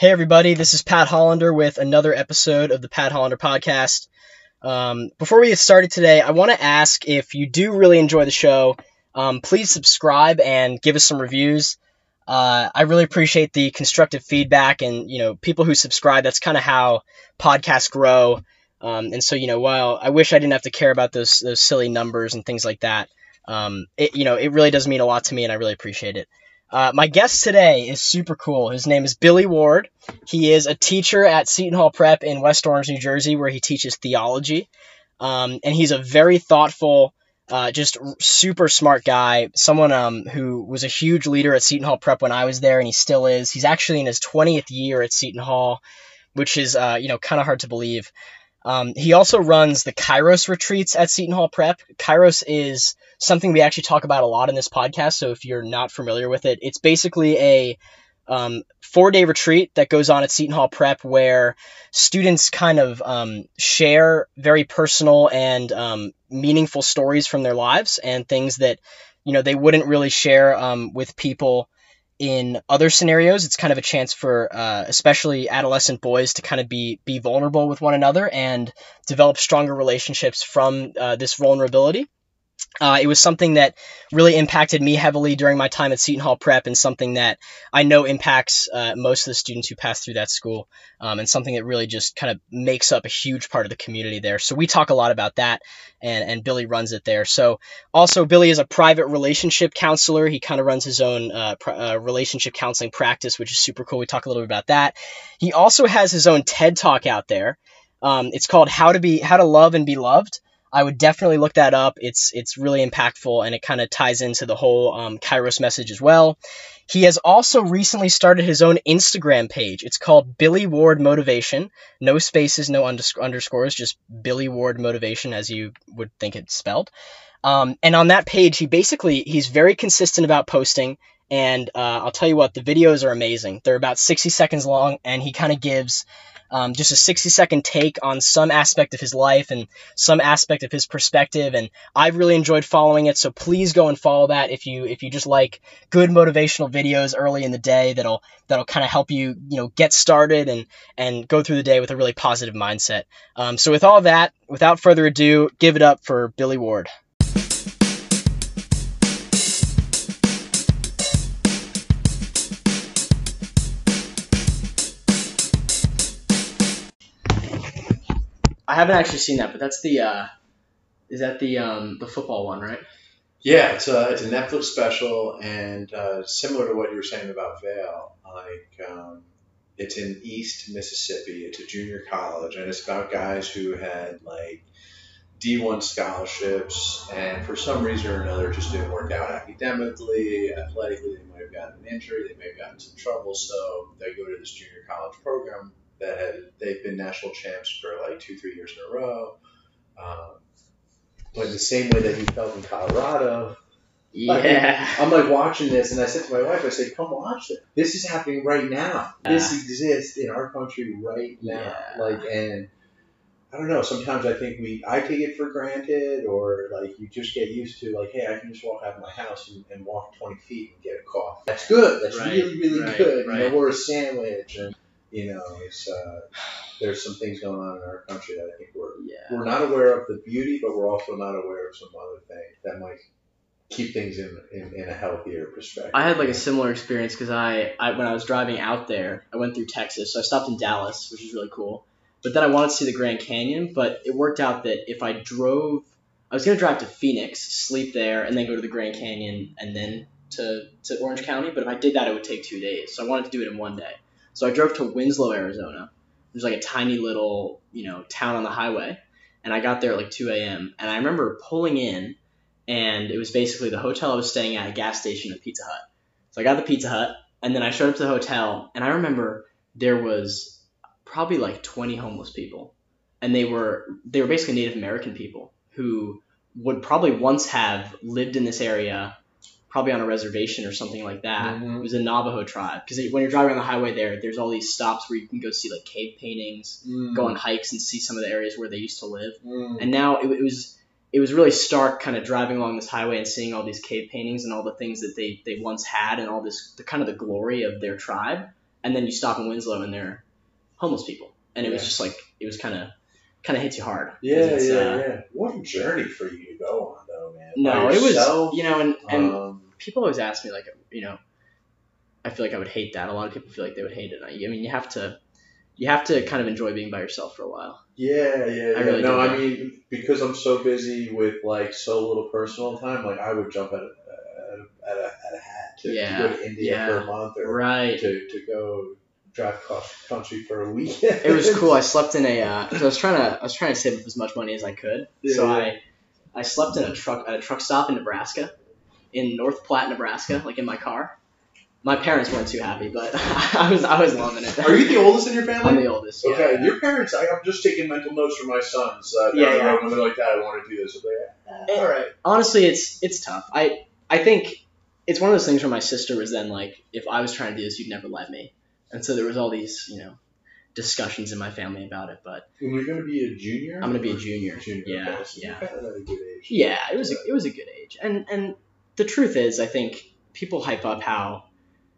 Hey, everybody, this is Pat Hollander with another episode of the Pat Hollander Podcast. Um, before we get started today, I want to ask if you do really enjoy the show, um, please subscribe and give us some reviews. Uh, I really appreciate the constructive feedback and, you know, people who subscribe. That's kind of how podcasts grow. Um, and so, you know, while I wish I didn't have to care about those, those silly numbers and things like that, um, it, you know, it really does mean a lot to me and I really appreciate it. Uh, my guest today is super cool. His name is Billy Ward. He is a teacher at Seton Hall Prep in West Orange, New Jersey, where he teaches theology. Um, and he's a very thoughtful, uh, just super smart guy. Someone um, who was a huge leader at Seton Hall Prep when I was there, and he still is. He's actually in his 20th year at Seton Hall, which is uh, you know kind of hard to believe. Um, he also runs the Kairos retreats at Seton Hall Prep. Kairos is something we actually talk about a lot in this podcast. So if you're not familiar with it, it's basically a um, four day retreat that goes on at Seton Hall Prep where students kind of um, share very personal and um, meaningful stories from their lives and things that you know they wouldn't really share um, with people in other scenarios, it's kind of a chance for uh, especially adolescent boys to kind of be be vulnerable with one another and develop stronger relationships from uh, this vulnerability. Uh, it was something that really impacted me heavily during my time at Seton Hall Prep, and something that I know impacts uh, most of the students who pass through that school, um, and something that really just kind of makes up a huge part of the community there. So we talk a lot about that, and and Billy runs it there. So also Billy is a private relationship counselor. He kind of runs his own uh, pr- uh, relationship counseling practice, which is super cool. We talk a little bit about that. He also has his own TED Talk out there. Um, it's called How to Be How to Love and Be Loved. I would definitely look that up. It's it's really impactful and it kind of ties into the whole um, Kairos message as well. He has also recently started his own Instagram page. It's called Billy Ward Motivation. No spaces, no underscores, just Billy Ward Motivation as you would think it's spelled. Um, and on that page, he basically he's very consistent about posting. And uh, I'll tell you what, the videos are amazing. They're about 60 seconds long, and he kind of gives um, just a 60 second take on some aspect of his life and some aspect of his perspective. And I've really enjoyed following it. So please go and follow that if you if you just like good motivational videos early in the day that'll that'll kind of help you you know get started and and go through the day with a really positive mindset. Um, so with all that, without further ado, give it up for Billy Ward. I haven't actually seen that, but that's the uh, is that the um, the football one, right? Yeah, it's a it's a Netflix special, and uh, similar to what you were saying about Vail, like um, it's in East Mississippi. It's a junior college, and it's about guys who had like D1 scholarships, and for some reason or another, just didn't work out academically, athletically. They might have gotten an injury, they may have gotten some trouble, so they go to this junior college program that had they've been national champs for like two, three years in a row. Um, but in the same way that he felt in Colorado, yeah. I'm like watching this, and I said to my wife, I said, "Come watch it. This is happening right now. Yeah. This exists in our country right now. Yeah. Like, and I don't know. Sometimes I think we, I take it for granted, or like you just get used to, like, hey, I can just walk out of my house and, and walk 20 feet and get a coffee. That's good. That's right. really, really right. good. Right. You know, or a sandwich. And you know, it's uh, there's some things going on in our country that I think we're yeah. we're not aware of the beauty, but we're also not aware of some other things that might keep things in, in, in a healthier perspective. I had like a similar experience because I, I when I was driving out there, I went through Texas, so I stopped in Dallas, which is really cool. But then I wanted to see the Grand Canyon, but it worked out that if I drove, I was gonna drive to Phoenix, sleep there, and then go to the Grand Canyon, and then to, to Orange County. But if I did that, it would take two days. So I wanted to do it in one day. So I drove to Winslow, Arizona. There's like a tiny little, you know, town on the highway. And I got there at like 2 a.m. And I remember pulling in, and it was basically the hotel I was staying at, a gas station, a Pizza Hut. So I got the Pizza Hut, and then I showed up to the hotel, and I remember there was probably like 20 homeless people, and they were they were basically Native American people who would probably once have lived in this area probably on a reservation or something like that. Mm-hmm. It was a Navajo tribe because when you're driving on the highway there, there's all these stops where you can go see like cave paintings, mm. go on hikes, and see some of the areas where they used to live. Mm. And now it, it, was it was really stark, kind of driving along this highway and seeing all these cave paintings and all the things that they they once had and all this the kind of the glory of their tribe. and then you stop in Winslow and they're homeless people, and it was just like it was kind of kind of hits you hard. Yeah, yeah, uh, yeah. What a journey for you to go on, though, man. No, it was you know, and and um, people always ask me like you know, I feel like I would hate that. A lot of people feel like they would hate it. I I mean, you have to. You have to kind of enjoy being by yourself for a while. yeah, yeah, yeah. I really no, I mean, because I'm so busy with like so little personal time, like I would jump at a, at a, at a, hat to, Yeah, to go to India yeah. for a month or Right. to, to go drive cross country for a week. It was cool. I slept in a. Uh, I was trying to. I was trying to save up as much money as I could. so Yeah. I, I slept in a truck at a truck stop in Nebraska, in North Platte, Nebraska, like in my car. My parents weren't too happy, but I was. I was loving it. Are you the oldest in your family? I'm the oldest. Yeah. Okay, your parents. I, I'm just taking mental notes for my sons. Uh, Yeah, down yeah. road when they're like, "Dad, I want to do this." I'm like, "Ah, all right. honestly, it's it's tough. I I think it's one of those things where my sister was then like, if I was trying to do this, you'd never let me. And so there was all these, you know, discussions in my family about it. But And you're gonna be a junior. I'm gonna be a junior. Junior. Yeah, okay, so yeah. Kind of at a good age. yeah, it was a, it was a good age. And and the truth is, I think people hype up how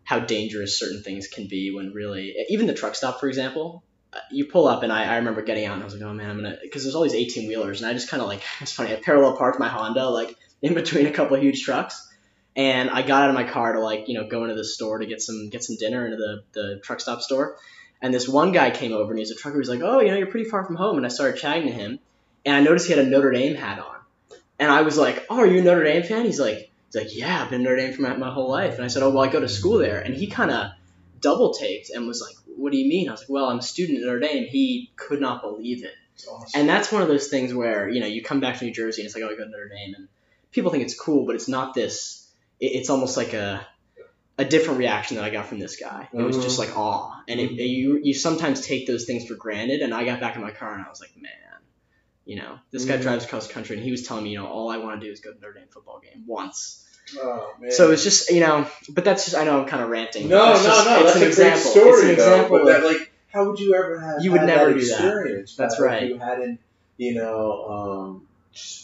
how dangerous certain things can be when really, even the truck stop, for example. uh, You pull up, and I, I remember getting out, and I was like, "Oh man, I'm gonna," because there's all these 18 wheelers, and I just kind of like, it's funny. I parallel parked my Honda like in between a couple huge trucks, and I got out of my car to like you know go into the store to get some get some dinner into the the truck stop store, and this one guy came over and he was a trucker. He was like, "Oh, you know, you're pretty far from home," and I started chatting to him, and I noticed he had a Notre Dame hat on, and I was like, "Oh, are you a Notre Dame fan?" He's like, "He's like, yeah, I've been Notre Dame for my, my whole life," and I said, "Oh, well, I go to school there," and he kind of double taked and was like, "What do you mean?" I was like, "Well, I'm a student at Notre Dame." He could not believe it. Awesome. And that's one of those things where you know you come back to New Jersey and it's like oh I go to Notre Dame and people think it's cool, but it's not this. It, it's almost like a a different reaction that I got from this guy. It was just mm-hmm. like awe, and it, you you sometimes take those things for granted. And I got back in my car and I was like, man, you know, this guy Mhm. drives across the country and he was telling me, you know, all I want to do is go to Notre Dame football game once. oh man. So it's just you know, but that's just I know I'm kind of ranting. no, That's no, just- no. it's That's an a example. great story, It's an though. example that, like, how would you ever have? You would never that do that. experience? That's if right. You hadn't, you know, um, just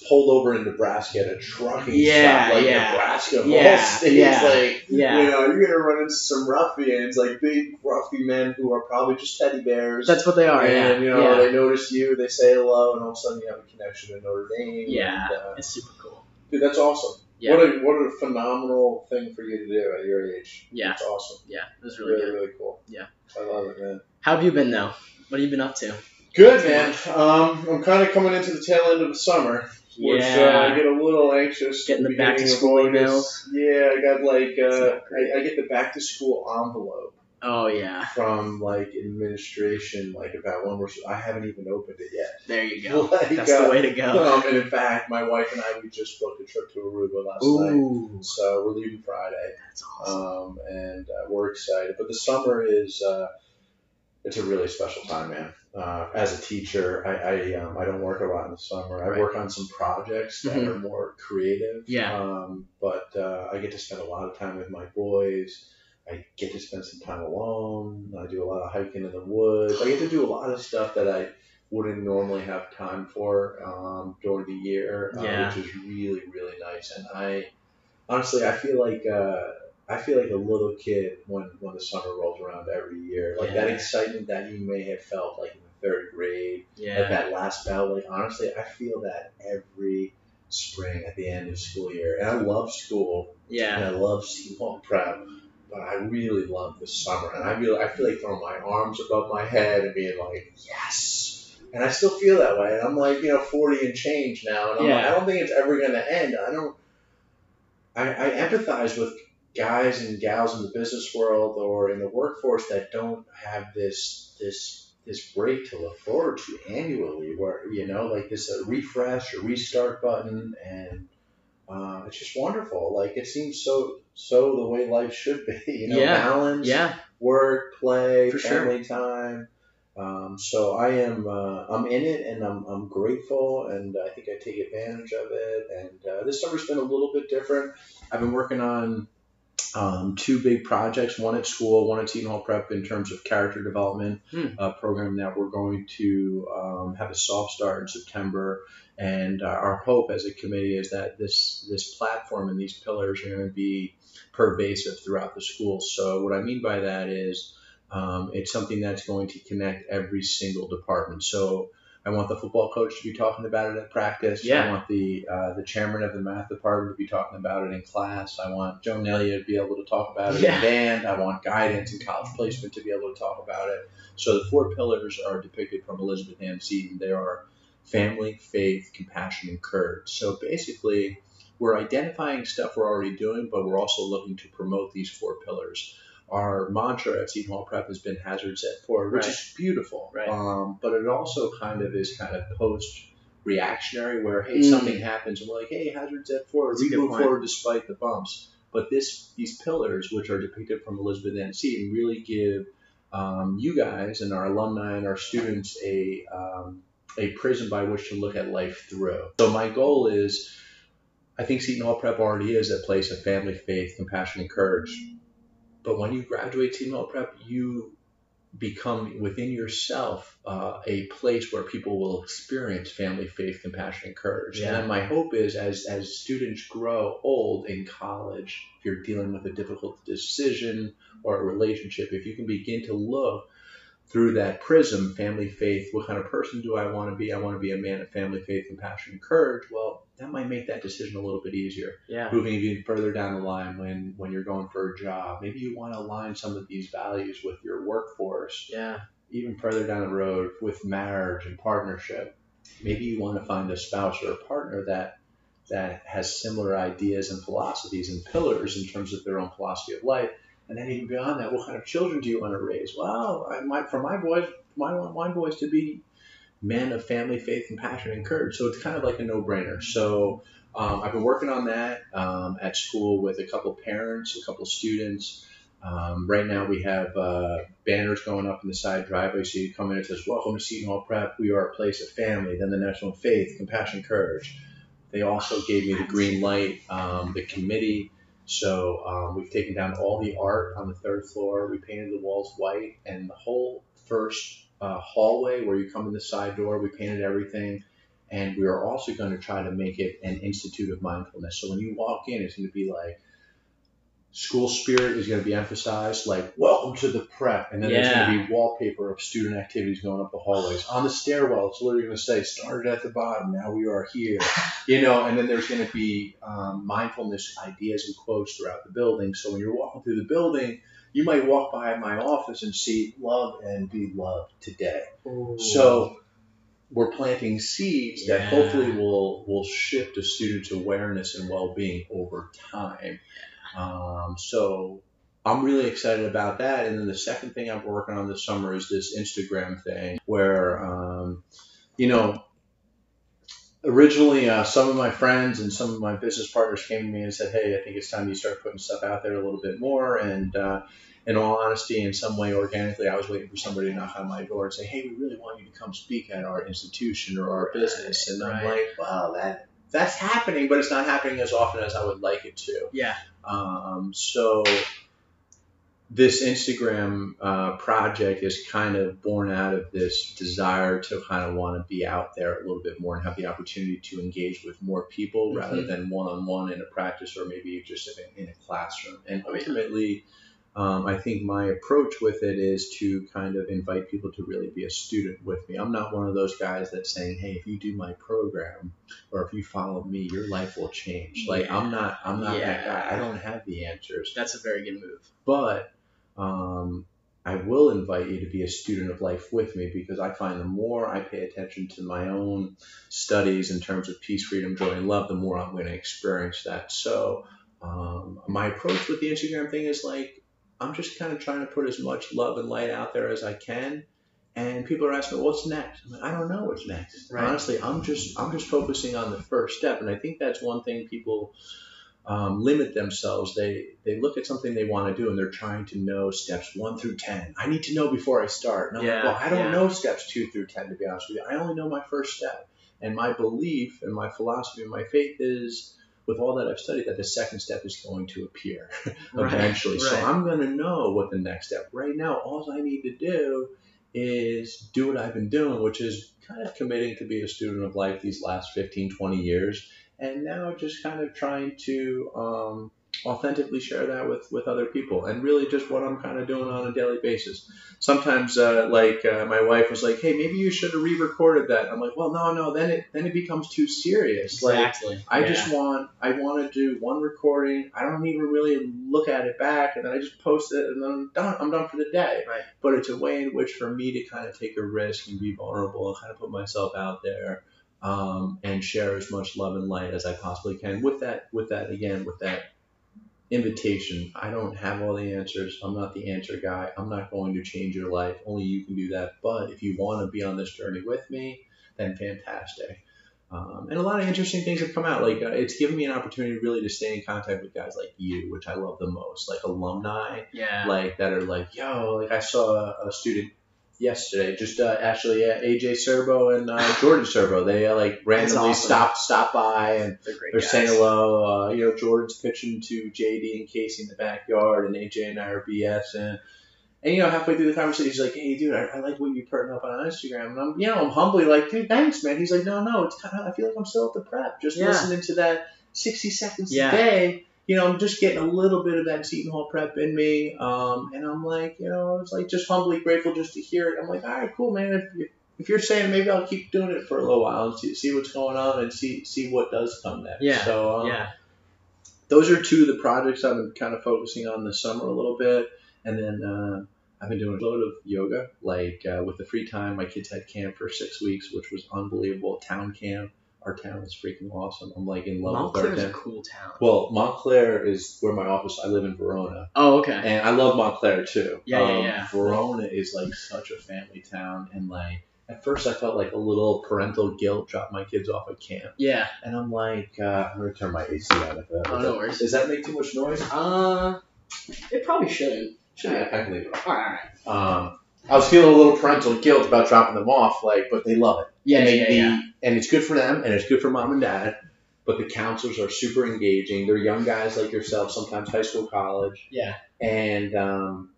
pulled over in Nebraska at a trucking Yeah, stop, like yeah. Nebraska, Yeah, states. yeah, Like, yeah. you know, you're gonna run into some ruffians, like big ruffy men who are probably just teddy bears. That's what they are. and yeah, you know they notice you, they say hello, and all of a sudden you have a connection to Notre Dame. Yeah. and, uh, it's super cool. dude, that's awesome. Yeah. What a what a phenomenal thing for you to do at your age. Yeah. It's awesome. Yeah, it was really Really, really cool. Yeah. I love it, man. How have you been though? What have you been up to? Good, man. Um, I'm kind of coming into the tail end of the summer, which uh, I get a little anxious. Getting the back to school August. Yeah, I got like uh. I, I get the back to school envelope oh yeah, from like administration, like about when we're. I haven't even opened it yet. there you go. Like, That's uh, the way to go. Um, and in fact, my wife and I we just booked a trip to Aruba last night. So we're leaving Friday, that's awesome. um, and uh, we're excited. But the summer is uh, it's a really special time, man. Uh, as a teacher, I I, um, I don't work a lot in the summer. I Right. work on some projects that Mhm. are more creative. Yeah. Um, but uh, I get to spend a lot of time with my boys. I get to spend some time alone. I do a lot of hiking in the woods. I get to do a lot of stuff that I wouldn't normally have time for um, during the year, uh, which is really really nice. And I honestly, I feel like uh, I feel like a little kid when when the summer rolls around every year. Like that excitement that you may have felt like in the third grade, like that last bell. Like honestly, I feel that every spring at the end of school year. And I love school and yeah, I love Seton Hall prep. But I really love the summer, and I really I feel like throwing my arms above my head and being like, yes. And I still feel that way. And I'm like, you know, 40 and change now, and I'm like, I don't think it's ever going to end. I don't. I, I empathize with guys and gals in the business world or in the workforce that don't have this this this break to look forward to annually, where you know, like this a refresh or restart button, and uh, it's just wonderful. Like it seems so so the way life should be. You know, Yeah. balance, yeah. work, play, For sure. family time. Um, so I am uh, I'm in it and I'm, I'm grateful and I think I take advantage of it. And uh, this summer's been a little bit different. I've been working on um, two big projects, one at school, one at Seton Hall Prep in terms of character development Hmm. uh, program that we're going to um, have a soft start in September. And uh, our hope as a committee is that this this platform and these pillars are going to be pervasive throughout the school. So what I mean by that is Um, it's something that's going to connect every single department. So I want the football coach to be talking about it at practice. Yeah. I want the uh, the chairman of the math department to be talking about it in class. I want Joe Nelia to be able to talk about it Yeah. in band. I want guidance and college placement to be able to talk about it. So the four pillars are depicted from Elizabeth Ann Seton. They are family, faith, compassion, and courage. So basically, we're identifying stuff we're already doing, but we're also looking to promote these four pillars. Our mantra at Seton Hall Prep has been Hazard Zet forward, which Right. is beautiful. Right. Um, but it also kind of is kind of post reactionary where hey Mm. something happens and we're like hey Hazard Zet forward That's we move point. forward despite the bumps but this these pillars which are depicted from Elizabeth Ann Seton really give um, you guys and our alumni and our students a um, a prism by which to look at life through. So my goal is, I think Seton Hall Prep already is a place of family, faith, compassion, and courage. But when you graduate Hall Prep, you become within yourself uh, a place where people will experience family, faith, compassion, and courage. Yeah. And my hope is, as as students grow old in college, if you're dealing with a difficult decision or a relationship, if you can begin to look through that prism, family, faith, what kind of person do I want to be? I want to be a man of family, faith, compassion, and courage. Well, that might make that decision a little bit easier. Yeah. Moving even further down the line when, when you're going for a job, maybe you want to align some of these values with your workforce. Yeah. Even further down the road with marriage and partnership, maybe you want to find a spouse or a partner that that has similar ideas and philosophies and pillars in terms of their own philosophy of life. And then even beyond that, what kind of children do you want to raise? Well, I might for my boys, I want my boys to be men of family, faith, compassion, and courage. So it's kind of like a no-brainer. So um, I've been working on that um, at school with a couple parents, a couple students. Um, right now we have uh, banners going up in the side driveway. So you come in and it says, "Welcome to Seton Hall Prep. We are a place of family." Then the one, faith, compassion, courage. They also gave me the green light. Um, the committee. So um, we've taken down all the art on the third floor. We painted the walls white, and the whole first uh, hallway where you come in the side door, we painted everything. And we are also going to try to make it an institute of mindfulness. So when you walk in, it's going to be like school spirit is going to be emphasized, like welcome to the prep, and then there's going to be wallpaper of student activities going up the hallways. On the stairwell, it's literally going to say started at the bottom, now we are here, you know. And then there's going to be um, mindfulness ideas and quotes throughout the building. So when you're walking through the building, you might walk by my office and see love and be loved today. So we're planting seeds that hopefully will will shift a student's awareness and well-being over time. Um, so I'm really excited about that. And then the second thing I'm working on this summer is this Instagram thing where, um, you know, originally uh, some of my friends and some of my business partners came to me and said, "Hey, I think it's time you start putting stuff out there a little bit more." And uh, in all honesty, in some way organically, I was waiting for somebody to knock on my door and say, "Hey, we really want you to come speak at our institution or our business." And I'm like, "Wow, that that's happening, but it's not happening as often as I would like it to." Yeah. Um, so this Instagram uh, project is kind of born out of this desire to kind of want to be out there a little bit more and have the opportunity to engage with more people rather Mhm. than one on one in a practice or maybe just in, in a classroom. And ultimately, um, I think my approach with it is to kind of invite people to really be a student with me. I'm not one of those guys that's saying, "Hey, if you do my program or if you follow me, your life will change." Like I'm not, I'm not that guy. I don't have the answers That's a very good move. but um, I will invite you to be a student of life with me because I find the more I pay attention to my own studies in terms of peace, freedom, joy, and love, the more I'm going to experience that. So um, my approach with the Instagram thing is like I'm just kind of trying to put as much love and light out there as I can. And people are asking, me, "What's next?" I'm like, I don't know what's next. Right. Honestly, I'm just I'm just focusing on the first step, and I think that's one thing people um, limit themselves. They they look at something they want to do and they're trying to know steps one through ten. I need to know before I start. And I'm Yeah, like, well, I don't yeah. know steps two through ten to be honest with you. I only know my first step. And my belief and my philosophy and my faith is, with all that I've studied, that the second step is going to appear Right, eventually. So. I'm going to know what the next step. Right now, all I need to do is do what I've been doing, which is kind of committing to be a student of life these last 15, 20 years and now just kind of trying to um, authentically share that with with other people and really just what I'm kind of doing on a daily basis. Sometimes uh, like uh, my wife was like, "Hey, maybe you should have re-recorded that." I'm like, "Well, no, no, then it then it becomes too serious." Like I Yeah. just want I want to do one recording. I don't even really look at it back, and then I just post it, and then I'm done. I'm done for the day. Right. But it's a way in which for me to kind of take a risk and be vulnerable and kind of put myself out there um, and share as much love and light as I possibly can. With that, with that again, with that invitation. I don't have all the answers. I'm not the answer guy. I'm not going to change your life. Only you can do that. But if you want to be on this journey with me, then fantastic. Um, and a lot of interesting things have come out. Like uh, it's given me an opportunity really to stay in contact with guys like you, which I love the most. Like alumni, Yeah. like that are like, yo, like I saw a, a student yesterday, just uh, actually uh, AJ Serbo and uh, Jordan Serbo. They uh, like randomly awesome. stopped stopped by and They're they're saying hello. Uh, you know, Jordan's pitching to JD and Casey in the backyard, and AJ and I are BSing. And you know, halfway through the conversation, he's like, "Hey, dude, I, I like what you're putting up on Instagram." And I'm, you know, I'm humbly like, "Dude, thanks, man." He's like, "No, no, it's kind of. I feel like I'm still at the prep, just Yeah. listening to that 60 seconds Yeah. a day. You know, I'm just getting a little bit of that Seton Hall prep in me. Um, and I'm like, you know, I was like just humbly grateful just to hear it. I'm like, all right, cool, man. If, if, if you're saying maybe I'll keep doing it for a little while and see, see what's going on and see see what does come next. Yeah. So um, Yeah. those are two of the projects I've been kind of focusing on this summer a little bit, and then uh, I've been doing a load of yoga. Like uh, with the free time, my kids had camp for six weeks, which was unbelievable. Town camp. Our town is freaking awesome. I'm like in love with our Montclair's a cool town. Well, Montclair is where my office. I live in Verona, Oh, okay. and I love Montclair too. Yeah, yeah, Um, yeah. Verona is like such a family town, and like at first I felt like a little parental guilt dropping my kids off at camp, Yeah. and I'm like, uh, I'm gonna turn my AC on. If that, Oh, no worries. Does that make too much noise? Uh, it probably shouldn't. Should I, I can leave it. All right. All right. Um, I was feeling a little parental guilt about dropping them off, like, but they love it. Yeah, and yeah, they, yeah. And it's good for them, and it's good for mom and dad. But the counselors are super engaging. They're young guys like yourself, sometimes high school, college. Yeah. And um,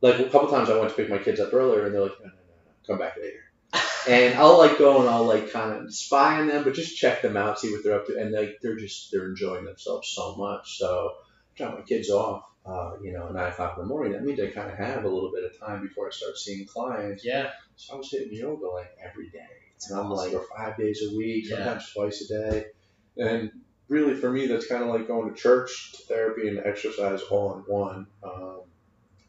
like a couple times, I went to pick my kids up earlier, and they're like, "No, no, no, no, come back later." and I'll like go and I'll like kind of spy on them, but just check them out, see what they're up to, and like they're just they're enjoying themselves so much. So drop my kids off, uh, you know, nine o'clock in the morning. That means I kind of have a little bit of time before I start seeing clients. Yeah. So I was hitting yoga like every day, and I'm like, or five days a week, Yeah. sometimes twice a day, and really for me that's kind of like going to church, to therapy, and exercise all in one. Um,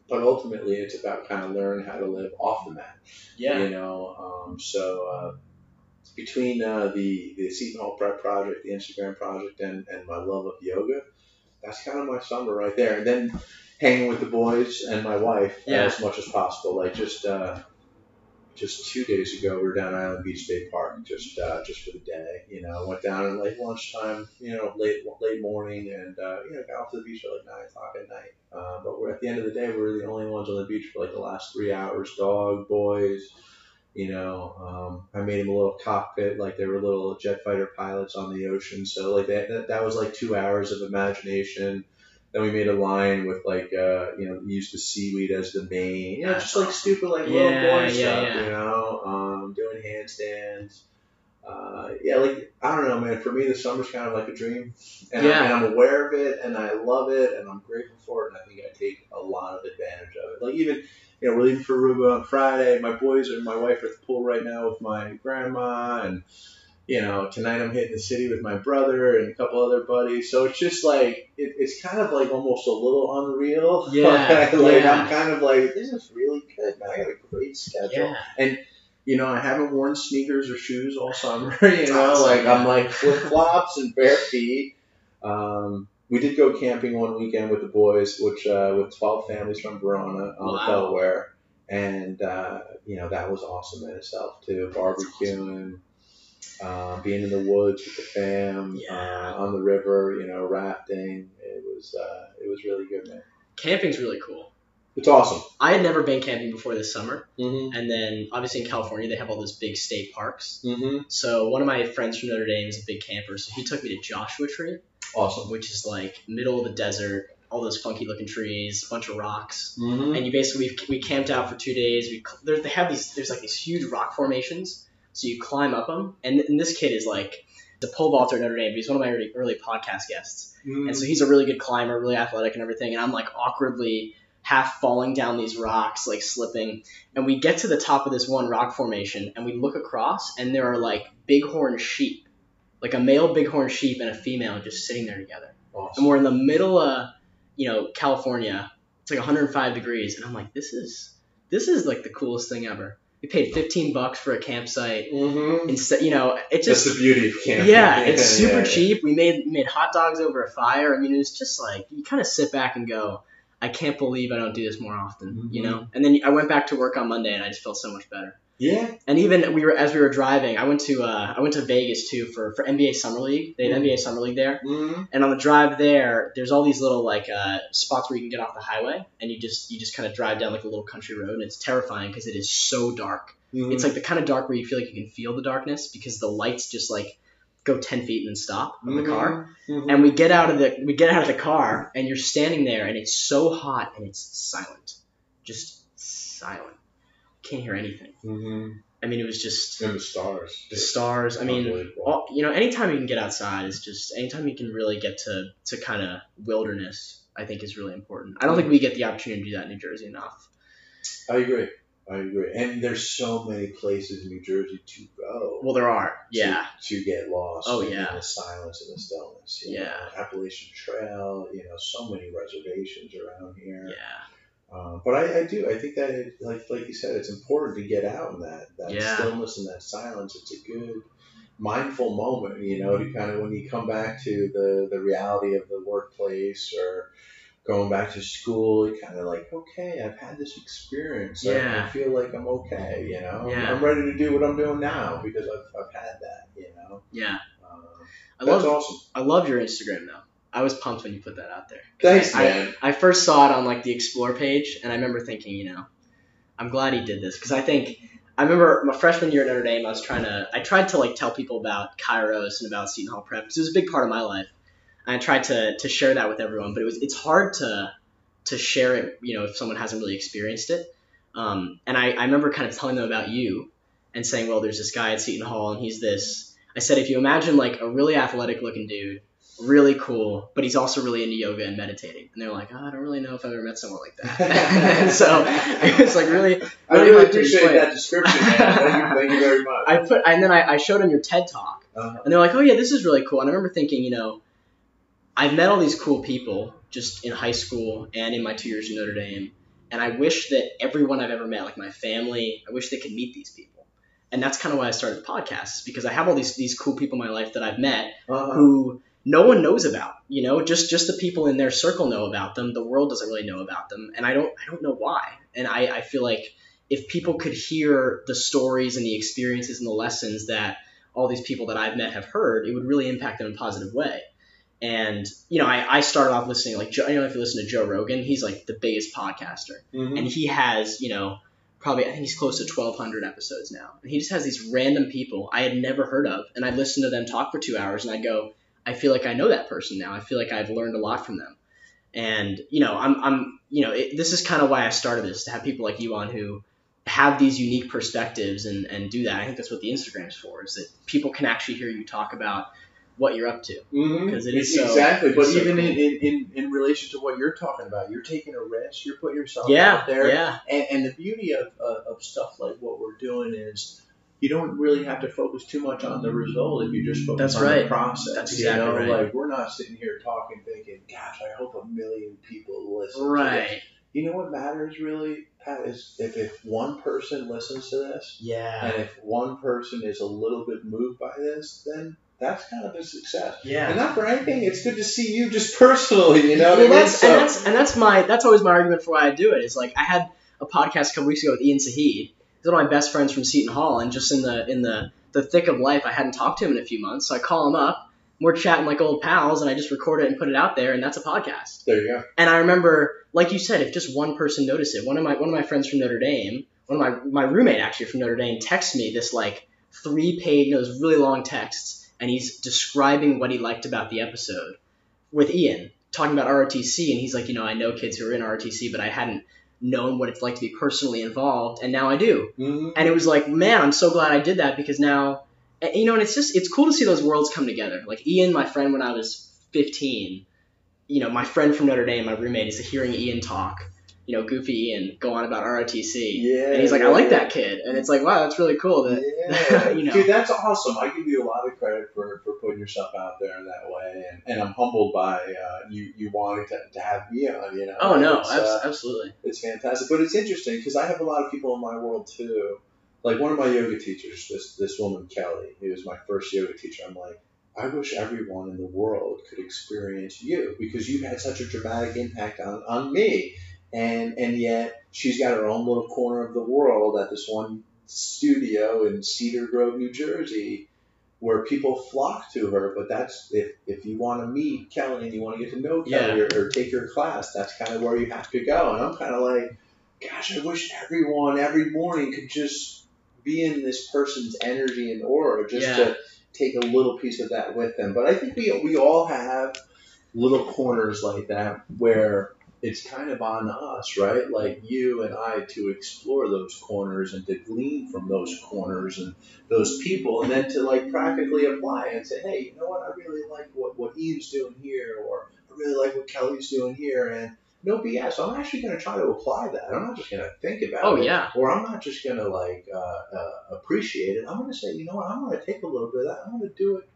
but ultimately, it's about kind of learning how to live off the mat. Yeah. You know, um, so uh, between uh, the the Seton Hall Prep project, the Instagram project, and, and my love of yoga, that's kind of my summer right there. And then hanging with the boys and my wife Yeah. as much as possible. Like just uh, just two days ago, we were down Island Beach State Park just uh, just for the day. You know, went down at late lunchtime, you know, late late morning, and uh, you know, got off to the beach at like nine o'clock at night. Uh, but we're at the end of the day, we were the only ones on the beach for like the last three hours. Dog, boys, you know, um, I made him a little cockpit, like they were little jet fighter pilots on the ocean. So like that, that, that was like two hours of imagination. Then we made a line with like, uh, you know, we used the seaweed as the main, you know, just like stupid like little Yeah, boy yeah, stuff, yeah. you know, um, doing handstands. Uh, yeah, like I don't know, man. For me, the summer's kind of like a dream, and, Yeah. I, and I'm aware of it, and I love it, and I'm grateful for it, and I think I take a lot of advantage of it. Like even, you know, we're leaving for Aruba on Friday. My boys and my wife are at the pool right now with my grandma, and you know, tonight I'm hitting the city with my brother and a couple other buddies. So it's just like it, it's kind of like almost a little unreal. Yeah, like yeah. I'm kind of like this is really good, man. I got a great schedule Yeah. And you know, I haven't worn sneakers or shoes all summer. You know, Awesome, like I'm like flip flops and bare feet. Um, we did go camping one weekend with the boys, which uh, with 12 families from Verona on the Wow. Delaware, and uh, you know that was awesome in itself too. Barbecuing, uh, being in the woods with the fam, Yeah. uh, on the river, you know, rafting. It was uh, it was really good, man. Camping's really cool. It's awesome. I had never been camping before this summer, Mm-hmm. and then obviously in California they have all those big state parks. Mm-hmm. So one of my friends from Notre Dame is a big camper, so he took me to Joshua Tree, Awesome. which is like middle of the desert, all those funky looking trees, a bunch of rocks, Mm-hmm. and you basically we, we camped out for two days. We there, they have these there's like these huge rock formations, so you climb up them, and, and this kid is like the pole vaulter at Notre Dame. But he's one of my early, early podcast guests, Mm. and so he's a really good climber, really athletic and everything. And I'm like awkwardly half falling down these rocks, like slipping. And we get to the top of this one rock formation, and we look across, and there are like bighorn sheep, like a male bighorn sheep and a female just sitting there together. And we're in the middle of, you know, California. It's like 105 degrees, and I'm like, this is this is like the coolest thing ever. We paid 15 bucks for a campsite. Mm-hmm. Instead, you know, it That's just the beauty of camping. yeah, it's super yeah. cheap. We made made hot dogs over a fire. I mean, it was just like you kind of sit back and go, I can't believe I don't do this more often, you Mhm. know. And then I went back to work on Monday, and I just felt so much better. Yeah. And even we were as we were driving, I went to uh, I went to Vegas too for for NBA Summer League. They had Mhm. NBA Summer League there. Mm-hmm. And on the drive there, there's all these little like uh, spots where you can get off the highway, and you just you just kind of drive down like a little country road, and it's terrifying because it is so dark. Mm-hmm. It's like the kind of dark where you feel like you can feel the darkness because the lights just like go ten feet and then stop of the car. Mhm. And we get out of the we get out of the car, and you're standing there, and it's so hot and it's silent, just silent. Can't hear anything. Mhm. I mean, it was just And the stars. the stars. I mean, all, you know, anytime you can get outside is just anytime you can really get to to kind of wilderness. I think is really important. I don't think we get the opportunity to do that in New Jersey enough. I agree. I agree. And there's so many places in New Jersey to go. Well, there are. Yeah. To, to get lost. Oh, in yeah. the silence and the stillness. Yeah. know. Appalachian Trail. You know, so many reservations around here. Yeah. Um, but I, I do. I think that, it, like like you said, it's important to get out in that that Yeah. stillness and that silence. It's a good mindful moment, you know, to kind of when you come back to the the reality of the workplace or going back to school, you kind of like, okay, I've had this experience. I- I, feel like I'm okay. You know, Yeah. I'm ready to do what I'm doing now because I've, I've had that. You know, Yeah. um, I that's love awesome. I love your Instagram though. I was pumped when you put that out there. Thanks, I, man. I first saw it on like the explore page, and I remember thinking, you know, I'm glad he did this because I think I remember my freshman year at Notre Dame. I was trying to I tried to like tell people about Kairos and about Seton Hall Prep because it was a big part of my life. And I tried to to share that with everyone, but it was it's hard to to share it, you know, if someone hasn't really experienced it. Um, and I, I remember kind of telling them about you and saying, well, there's this guy at Seton Hall, and he's this. I said, if you imagine like a really athletic looking dude really cool, but he's also really into yoga and meditating. And they're like, oh, I don't really know if I've ever met someone like that. so it's like really, I really appreciate that description, man. Thank you, thank you very much. I put, and then I, I showed him your TED talk, Uh-huh. and they're like, oh yeah, this is really cool. And I remember thinking, you know, I've met all these cool people just in high school and in my two years in Notre Dame, and I wish that everyone I've ever met, like my family, I wish they could meet these people. And that's kind of why I started podcasts because I have all these these cool people in my life that I've met Uh-huh. who no one knows about. You know, just just the people in their circle know about them. The world doesn't really know about them, and I don't I don't know why. And I, I feel like if people could hear the stories and the experiences and the lessons that all these people that I've met have heard, it would really impact them in a positive way. And you know, I, I started off listening like Joe, you know if you listen to Joe Rogan, he's like the biggest podcaster, Mhm. and he has you know probably I think he's close to 1,200 episodes now, and he just has these random people I had never heard of, and I'd listen to them talk for two hours, and I'd go, I feel like I know that person now. I feel like I've learned a lot from them, and you know, I'm I'm you know it, this is kind of why I started this to have people like you on who have these unique perspectives and and do that. I think that's what the Instagram's for, is that people can actually hear you talk about what you're up to. Mm-hmm. 'Cause it is so- exactly. But so even cool. in, in, in, in relation to what you're talking about, you're taking a risk. You're putting yourself Yeah, out there. yeah, And, and the beauty of, of, of stuff like what we're doing is you don't really have to focus too much on the result if you just focus That's on right. the process. That's you exactly know, right. like we're not sitting here talking thinking, gosh, I hope a million people listen. to this." right, You know what matters really, Pat, is if, if one person listens to this yeah, and if one person is a little bit moved by this, then that's kind of a success. yeah. And not for anything, it's good to see you just personally, you know what well, I mean? that's, So- and that's and that's my that's always my argument for why I do it. Is like I had a podcast a couple weeks ago with Ian Sahid. He's one of my best friends from Seton Hall, and just in the in the the thick of life, I hadn't talked to him in a few months. So I call him up. We're chatting like old pals, and I just record it and put it out there, and that's a podcast. there you go. And I remember, like you said, if just one person noticed it, one of my one of my friends from Notre Dame, one of my my roommate actually from Notre Dame, texts me this like three page, you know, those really long texts, and he's describing what he liked about the episode with Ian, talking about ROTC, and he's like, you know, I know kids who are in ROTC, but I hadn't known what it's like to be personally involved, and now I do. Mm-hmm. And it was like, man, I'm so glad I did that because now you know, and it's just it's cool to see those worlds come together. Like Ian, my friend, when I was 15, you know, my friend from Notre Dame, my roommate, is hearing Ian talk. You know, Goofy Ian go on about ROTC. Yeah. And he's like, I like that kid. And it's like, wow, that's really cool. That, Yeah, you know. dude, that's awesome. I give you a lot of credit for, for putting yourself out there in that way, and, and I'm humbled by uh, you you wanting to, to have me on. You know. Oh no, It's, uh, absolutely. it's fantastic. But it's interesting because I have a lot of people in my world too. Like one of my yoga teachers, this this woman Kelly, who was my first yoga teacher. I'm like, I wish everyone in the world could experience you because you've had such a dramatic impact on, on me. And and yet she's got her own little corner of the world at this one studio in Cedar Grove, New Jersey, where people flock to her. But that's if if you want to meet Kelly and you want to get to know Kelly or, or take her class, that's kind of where you have to go. And I'm kind of like, gosh, I wish everyone every morning could just be in this person's energy and aura just Yeah. to take a little piece of that with them. But I think we we all have little corners like that where it's kind of on us, right? Like you and I to explore those corners and to glean from those corners and those people and then to like practically apply and say, hey, you know what, I really like what, what Eve's doing here or I really like what Kelly's doing here and no BS. I'm actually going to try to apply that. I'm not just going to think about Oh it. yeah. Or I'm not just going to like uh, uh, appreciate it. I'm going to say, you know what, I'm going to take a little bit of that. I'm going to do it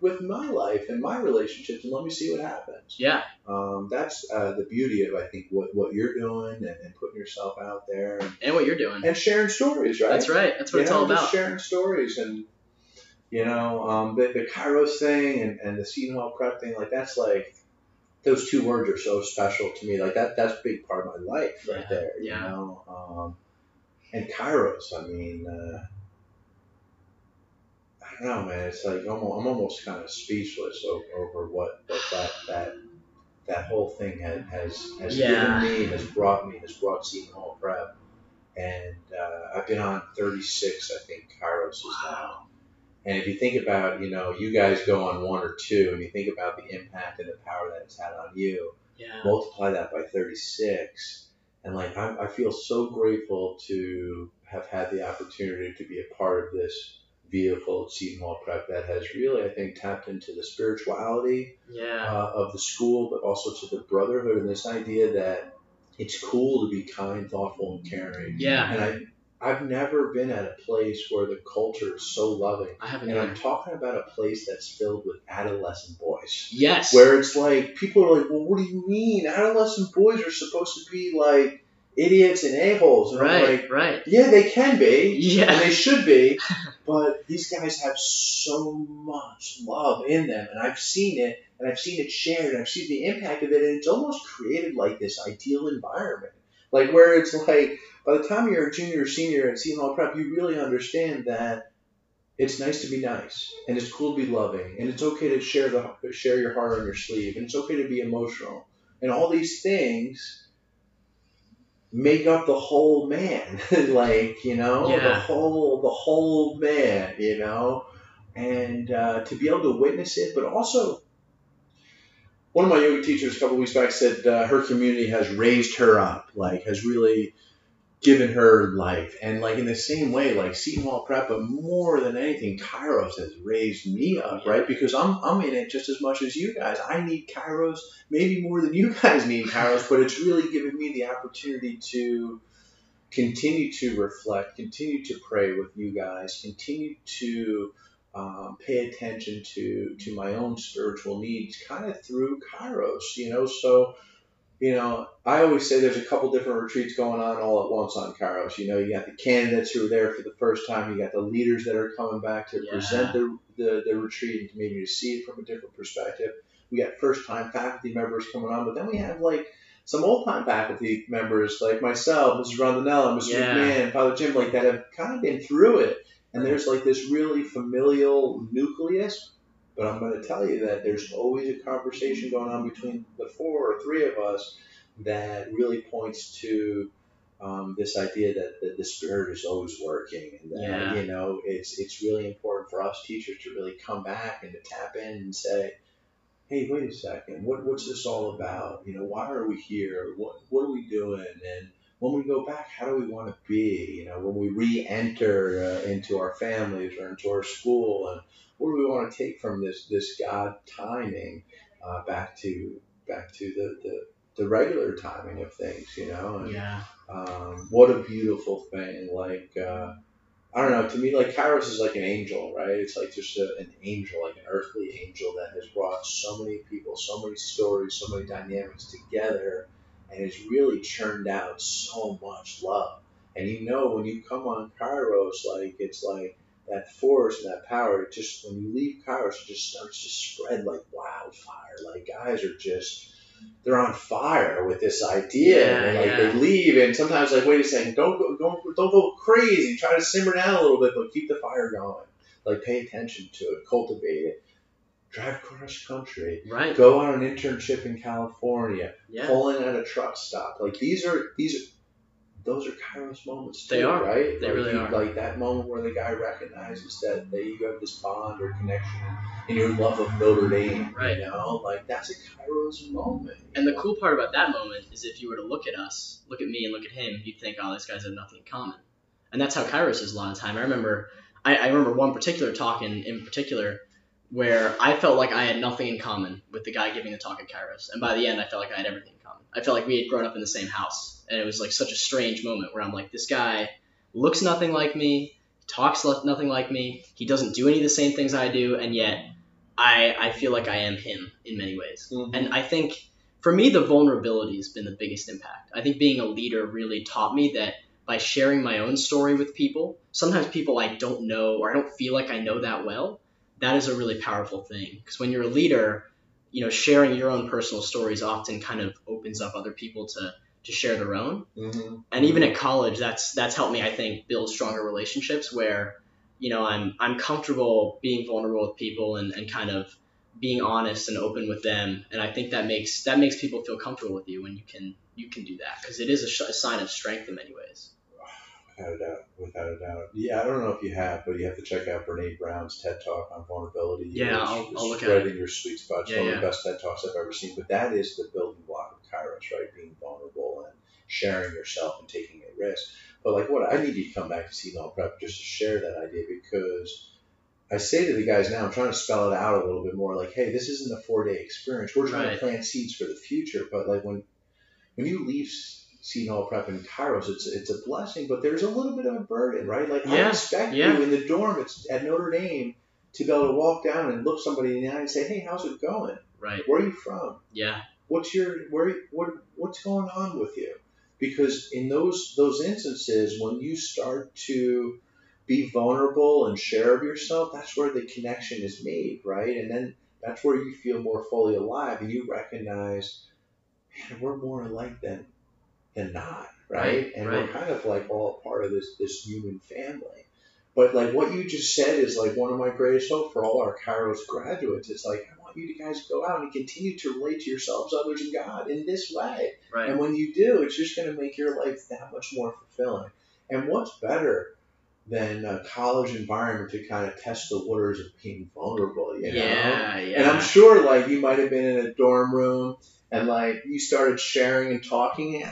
with my life and my relationships and let me see what happens. Yeah. Um, that's uh, the beauty of I think what, what you're doing and, and putting yourself out there and, And what you're doing. and sharing stories, right? That's right. That's what you it's know, all about. sharing stories and you know um, the the Kairos thing and, and the Seton Hall prep thing like that's like those two words are so special to me like that that's a big part of my life right Yeah, there you yeah. know um, and Kairos I mean uh, I don't know man it's like almost, I'm almost kind of speechless over, over what, what that that that whole thing has has, has Yeah. given me has brought me has brought Seton Hall prep and uh, I've been on 36, I think Kairos is now. And if you think about, you know, you guys go on one or two, and you think about the impact and the power that it's had on you, Yeah. multiply that by 36, and like I, I feel so grateful to have had the opportunity to be a part of this vehicle, Hall Prep, that has really, I think, tapped into the spirituality Yeah. uh, of the school, but also to the brotherhood and this idea that it's cool to be kind, thoughtful, and caring. Yeah. And I, I've never been at a place where the culture is so loving. I haven't. And I'm talking about a place that's filled with adolescent boys. Yes. Where it's like, people are like, well, what do you mean? Adolescent boys are supposed to be like idiots and a-holes. And Right. like, right. yeah, they can be. Yeah. And they should be. but these guys have so much love in them. And I've seen it. And I've seen it shared. And I've seen the impact of it. And it's almost created like this ideal environment. Like where it's like, by the time you're a junior or senior at Seton Hall Prep, you really understand that it's nice to be nice. And it's cool to be loving. And it's okay to share, the, share your heart on your sleeve. And it's okay to be emotional. And all these things make up the whole man like you know the whole the whole man you know? And uh, to be able to witness it but also one of my yoga teachers a couple weeks back said uh, her community has raised her up like has really given her life. And like in the same way like Seton Hall Prep but more than anything Kairos has raised me up right? Because I'm, I'm in it just as much as you guys. I need Kairos maybe more than you guys need Kairos but it's really given me the opportunity to continue to reflect continue to pray with you guys continue to um, pay attention to to my own spiritual needs kind of through Kairos you know? So you know, I always say there's a couple different retreats going on all at once on Kairos. You know, you got the candidates who are there for the first time. You got the leaders that are coming back to Yeah. present the, the, the retreat and maybe to see it from a different perspective. We got first time faculty members coming on, but then we have like some old time faculty members like myself, Mrs. Rondinella, Mr. Yeah. McMahon, Father Jim, like that have kind of been through it. And there's like this really familial nucleus but I'm going to tell you that there's always a conversation going on between the four or three of us that really points to um, this idea that, that the spirit is always working and that Yeah. you know it's it's really important for us teachers to really come back and to tap in and say hey wait a second. What, what's this all about? You know why are we here? What, what are we doing? And when we go back, how do we want to be? You know, when we re-enter uh, into our families or into our school, and what do we want to take from this this God timing uh, back to back to the, the the regular timing of things? You know, and, Yeah. um, what a beautiful thing! Like. Uh, I don't know. To me, like Kairos is like an angel, right? It's like just a, an angel, like an earthly angel that has brought so many people, so many stories, so many dynamics together, and has really churned out so much love. And you know, when you come on Kairos, like it's like that force and that power. It just when you leave Kairos, it just starts to spread like wildfire. Like guys are just they're on fire with this idea, Yeah, and like yeah. they leave, and sometimes like wait a second, don't go, don't don't go crazy. Try to simmer down a little bit, but keep the fire going. Like pay attention to it, cultivate it. Drive cross country. Right. Go on an internship in California. Yeah. Pull in at a truck stop. Like these are these are those are Kairos moments too, They are. right? They like really you- are. Like that moment where the guy recognizes that, that you have this bond or connection in your love of Notre Dame. Right. You know, like that's a Kairos moment. And the cool part about that moment is if you were to look at us, look at me and look at him, you'd think, oh, these guys have nothing in common. And that's how Kairos is a lot of time. I remember I, I remember one particular talk in, in particular where I felt like I had nothing in common with the guy giving the talk at Kairos. And by the end I felt like I had everything in common. I felt like we had grown up in the same house. And it was like such a strange moment where I'm like, this guy looks nothing like me, talks nothing like me, he doesn't do any of the same things I do, and yet I, I feel like I am him in many ways. Mhm. And I think for me, the vulnerability has been the biggest impact. I think being a leader really taught me that by sharing my own story with people, sometimes people I don't know or I don't feel like I know that well, that is a really powerful thing. Because when you're a leader, you know, sharing your own personal stories often kind of opens up other people to to share their own. Mhm. And even at college, that's that's helped me, I think, build stronger relationships where, you know, I'm I'm comfortable being vulnerable with people and, and kind of being honest and open with them. And I think that makes that makes people feel comfortable with you when you can you can do that because it is a, sh- a sign of strength in many ways. Without a doubt, without a doubt. Yeah, I don't know if you have, but you have to check out Brene Brown's TED Talk on vulnerability. Yeah, I'll- I'll look at right it. in your sweet spot. It's Yeah, one yeah. of the best TED Talks I've ever seen. But that is the building block of Kairos, right? Being vulnerable and sharing yourself and taking a risk. But like, what I need you to come back to Seton Prep just to share that idea because I say to the guys now, I'm trying to spell it out a little bit more. Like, hey, this isn't a four day experience. We're trying Right. to plant seeds for the future. But like when when you leave Seton Hall Prep in Kairos, it's it's a blessing, but there's a little bit of a burden, right? Like I expect yeah. you in the dorm it's at Notre Dame to be able to walk down and look somebody in the eye and say, "Hey, how's it going? Right. Where are you from? Yeah. What's your where what what's going on with you?" Because in those those instances, when you start to be vulnerable and share of yourself, that's where the connection is made, right? And then that's where you feel more fully alive and you recognize, man, we're more alike than than not, right? And right. we're kind of like all part of this this human family. But like what you just said is like one of my greatest hope for all our Kairos graduates. It's like I want you to guys go out and continue to relate to yourselves, others, and God in this way. Right. And when you do, it's just going to make your life that much more fulfilling. And what's better than a college environment to kind of test the waters of being vulnerable, you know? Yeah. Yeah. And I'm sure like you might have been in a dorm room and like you started sharing and talking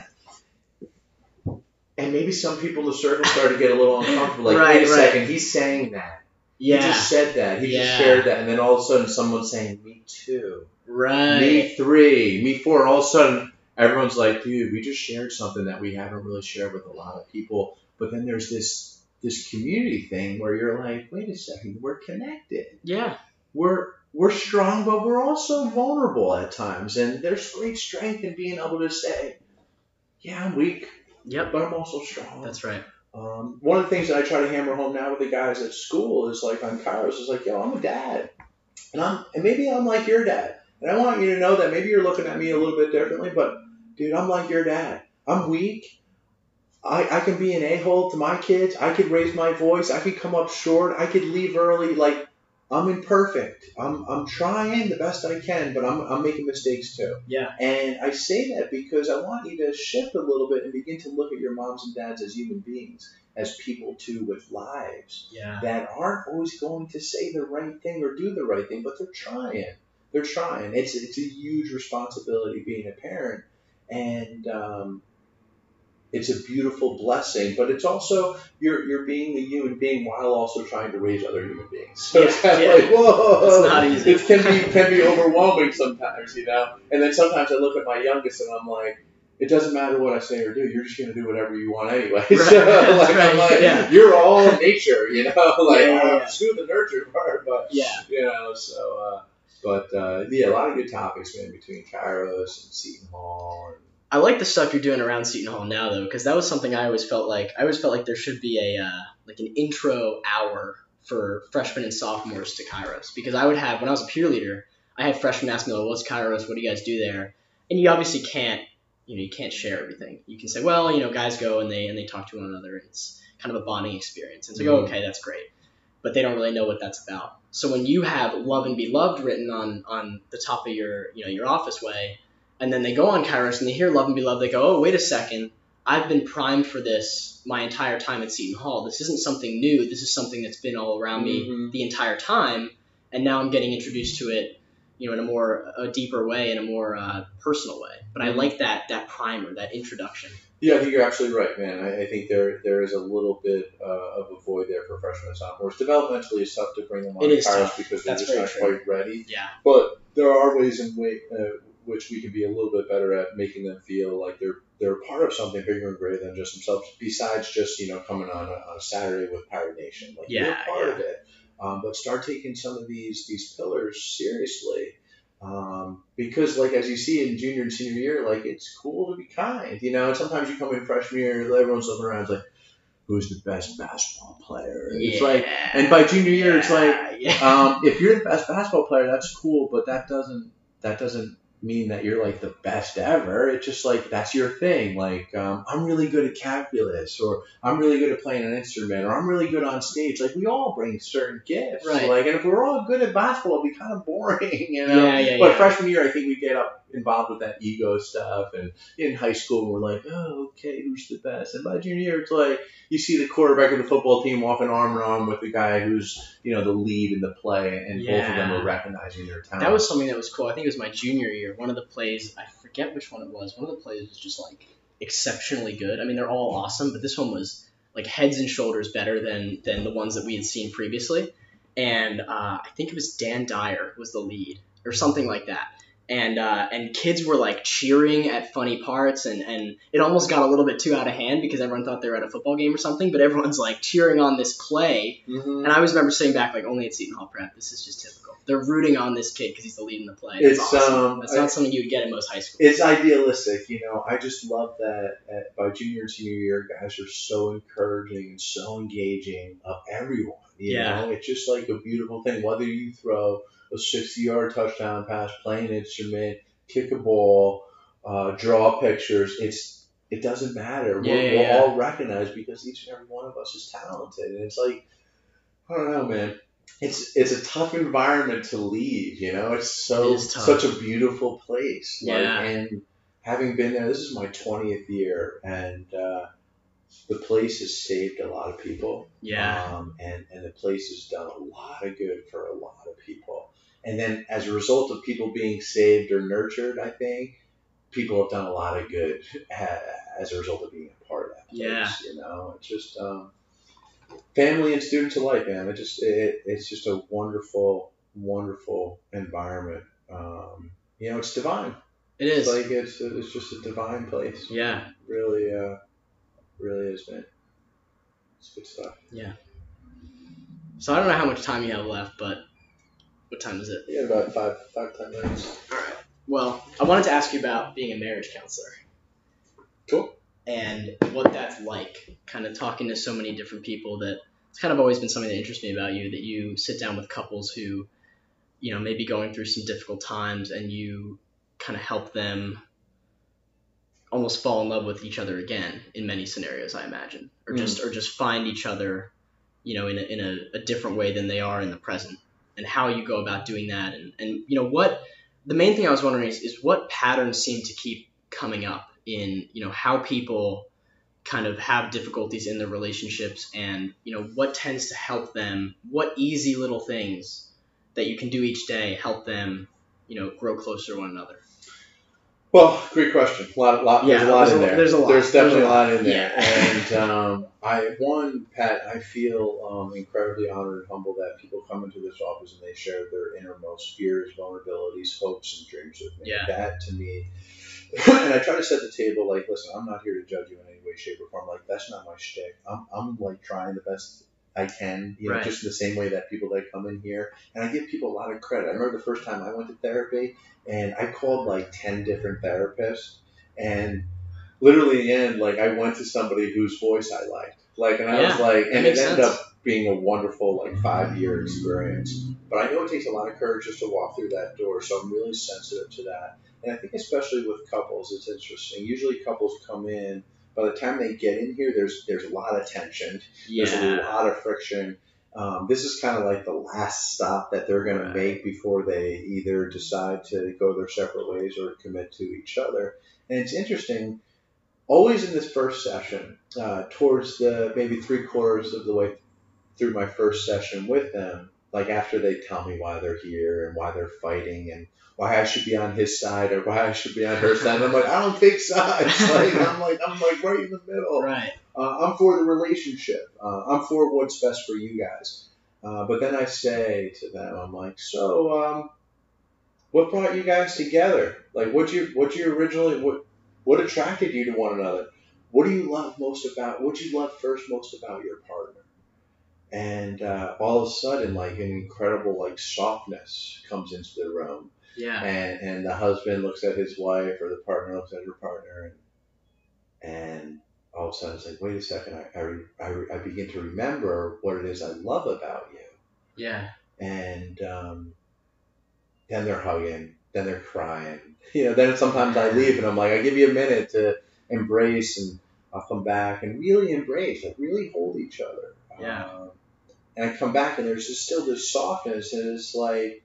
and maybe some people in the circle started to get a little uncomfortable. Like, Right, wait a right. second, he's saying that. Yeah. He just said that. He Yeah. just shared that. And then all of a sudden someone's saying, Me too. right. Me three, me four. All of a sudden, everyone's like, dude, we just shared something that we haven't really shared with a lot of people. But then there's this this community thing where you're like, wait a second, we're connected. Yeah. We're we're strong, but we're also vulnerable at times. And there's great strength in being able to say, yeah, I'm weak, Yep. but I'm also strong. That's right. Um, one of the things that I try to hammer home now with the guys at school is like on Kairos is like, yo, I'm a dad, and I'm and maybe I'm like your dad, and I want you to know that maybe you're looking at me a little bit differently, but dude, I'm like your dad. I'm weak. I, I can be an a hole to my kids. I could raise my voice. I could come up short. I could leave early. Like I'm imperfect. I'm I'm trying the best I can, but I'm I'm making mistakes too. Yeah. And I say that because I want you to shift a little bit and begin to look at your moms and dads as human beings, as people too with lives Yeah. that aren't always going to say the right thing or do the right thing, but they're trying. They're trying. It's it's a huge responsibility being a parent, and um, it's a beautiful blessing, but it's also you're you're being a human being while also trying to raise other human beings. So it's Yeah, kind of yeah. like whoa, It's not easy. It can be can be overwhelming sometimes, you know. And then sometimes I look at my youngest and I'm like, it doesn't matter what I say or do. You're just gonna do whatever you want anyway. Right. So like Right. I'm like, Yeah. you're all nature, you know. Like Yeah, yeah, uh, yeah. screw the nurture part, but Yeah. you know. So, uh, but uh, yeah, a lot of good topics, man, between Kairos and Seton Hall. And, I like the stuff you're doing around Seton Hall now, though, because that was something I always felt like. I always felt like there should be a uh, like an intro hour for freshmen and sophomores to Kairos, because I would have when I was a peer leader, I had freshmen ask me, like, "What's Kairos? What do you guys do there?" And you obviously can't, you know, you can't share everything. You can say, "Well, you know, guys go and they and they talk to one another, and it's kind of a bonding experience." And it's like, Mhm. "Oh, okay, that's great," but they don't really know what that's about. So when you have "Love and Be Loved" written on on the top of your you know your office way and then they go on Kairos and they hear Love and Be Loved. They go, oh, wait a second. I've been primed for this my entire time at Seton Hall. This isn't something new. This is something that's been all around me Mhm. the entire time, and now I'm getting introduced to it, you know, in a more a deeper way, in a more uh, personal way. But I Mhm. like that that primer, that introduction. Yeah, I think you're absolutely right, man. I, I think there there is a little bit uh, of a void there for freshmen and sophomores. Developmentally, it's tough to bring them on It is Kairos tough. because they're That's just not true. quite ready. Yeah, But there are ways in way, uh, which we can be a little bit better at making them feel like they're they're part of something bigger and greater than just themselves. Besides just you know coming on a, on a Saturday with Pirate Nation, like you're Yeah, part yeah. of it. Um, but start taking some of these these pillars seriously. Um, because like as you see in junior and senior year, like it's cool to be kind, you know. And sometimes you come in freshman year, everyone's looking around, like, who's the best basketball player? And It's like, and by junior year, it's like, yeah. um, if you're the best basketball player, that's cool, but that doesn't that doesn't mean that you're like the best ever. It's just like that's your thing. Like um, I'm really good at calculus, or I'm really good at playing an instrument, or I'm really good on stage. Like we all bring certain gifts. Right. Like, and if we're all good at basketball, it'd be kind of boring, you know. yeah, yeah, But yeah. freshman year, I think we get up involved with that ego stuff, and in high school, we're like, oh, okay, who's the best? And by junior year, it's like you see the quarterback of the football team walking arm in arm with the guy who's you know the lead in the play, and both of them Yeah. are recognizing their talent. That was something that was cool. I think it was my junior year. One of the plays, I forget which one it was. One of the plays was just like exceptionally good. I mean, they're all awesome, but this one was like heads and shoulders better than than the ones that we had seen previously. And uh, I think it was Dan Dyer was the lead or something like that. And uh, and kids were like cheering at funny parts, and, and it almost got a little bit too out of hand because everyone thought they were at a football game or something. But everyone's like cheering on this play, Mhm. and I always remember sitting back like, only at Seton Hall Prep. This is just typical. They're rooting on this kid because he's the lead in the play. That's It's, awesome. um, That's I- not something you would get in most high schools. It's idealistic, you know. I just love that at, by junior and senior year, guys are so encouraging and so engaging of everyone. You Yeah. know, it's just like a beautiful thing. Whether you throw a 60 yard touchdown pass, play an instrument, kick a ball, uh, draw pictures, it's it doesn't matter. Yeah, we're yeah, we're yeah. all recognized because each and every one of us is talented, and it's like I don't know, man. It's it's a tough environment to leave. You know, it's so It such a beautiful place. Like, Yeah. and having been there, this is my twentieth year, and uh, the place has saved a lot of people. Yeah. Um, and and the place has done a lot of good for a lot of people. And then as a result of people being saved or nurtured, I think people have done a lot of good as a result of being a part of that place. Yeah. You know, it's just um, family and students alike, man. It just it, it's just a wonderful, wonderful environment. Um, you know, it's divine. It It's like it's it's just a divine place. yeah. Really, uh, really is, man. It's good stuff. Yeah. So I don't know how much time you have left, but what time is it? Got about five, five, ten minutes. All right. Well, I wanted to ask you about being a marriage counselor. Cool. And what that's like, kind of talking to so many different people that it's kind of always been something that interests me about you that you sit down with couples who, you know, may be going through some difficult times and you kind of help them almost fall in love with each other again in many scenarios, I imagine, or Mm. just or just find each other, you know, in a, in a, a different way than they are in the present, and how you go about doing that, and and you know what the main thing I was wondering is, is what patterns seem to keep coming up in you know how people kind of have difficulties in their relationships and you know what tends to help them what easy little things that you can do each day help them you know grow closer to one another Well, great question. A lot, lot Yeah, there's a lot in a- there. there's a lot. There's definitely There's a a lot lot. in there. Yeah. And um, I, one, Pat, I feel um, incredibly honored and humbled that people come into this office and they share their innermost fears, vulnerabilities, hopes, and dreams with me. Yeah. That to me, and I try to set the table like, listen, I'm not here to judge you in any way, shape, or form. Like that's not my shtick. I'm, I'm like trying the best I can, you know, Right. just in the same way that people that come in here, and I give people a lot of credit. I remember the first time I went to therapy, and I called like ten different therapists, and literally in the end, like I went to somebody whose voice I liked, like, and I was like, and it makes ended sense. up being a wonderful like five year experience. But I know it takes a lot of courage just to walk through that door, so I'm really sensitive to that. And I think especially with couples, it's interesting. Usually couples come in. By the time they get in here, there's there's a lot of tension. There's a lot of friction. Um, this is kind of like the last stop that they're going Right. to make before they either decide to go their separate ways or commit to each other. And it's interesting, always in this first session, uh, towards the maybe three quarters of the way through my first session with them, like after they tell me why they're here and why they're fighting and why I should be on his side or why I should be on her side. I'm like, I don't take sides. Like I'm like I'm like right in the middle. Right. Uh, I'm for the relationship. Uh, I'm for what's best for you guys. Uh, but then I say to them, I'm like, so, um, what brought you guys together? Like, what you, what you originally, what, what attracted you to one another? What do you love most about? What you love first most about your partner? And uh, all of a sudden, like an incredible like softness comes into the room, Yeah. and and the husband looks at his wife or the partner looks at her partner and and all of a sudden it's like wait a second. I, I, I, I begin to remember what it is I love about you. Yeah. and um, then they're hugging then they're crying. You know then sometimes I leave and I'm like I give you a minute to embrace and I'll come back and really embrace like really hold each other Yeah. um, and I come back and there's just still this softness and it's like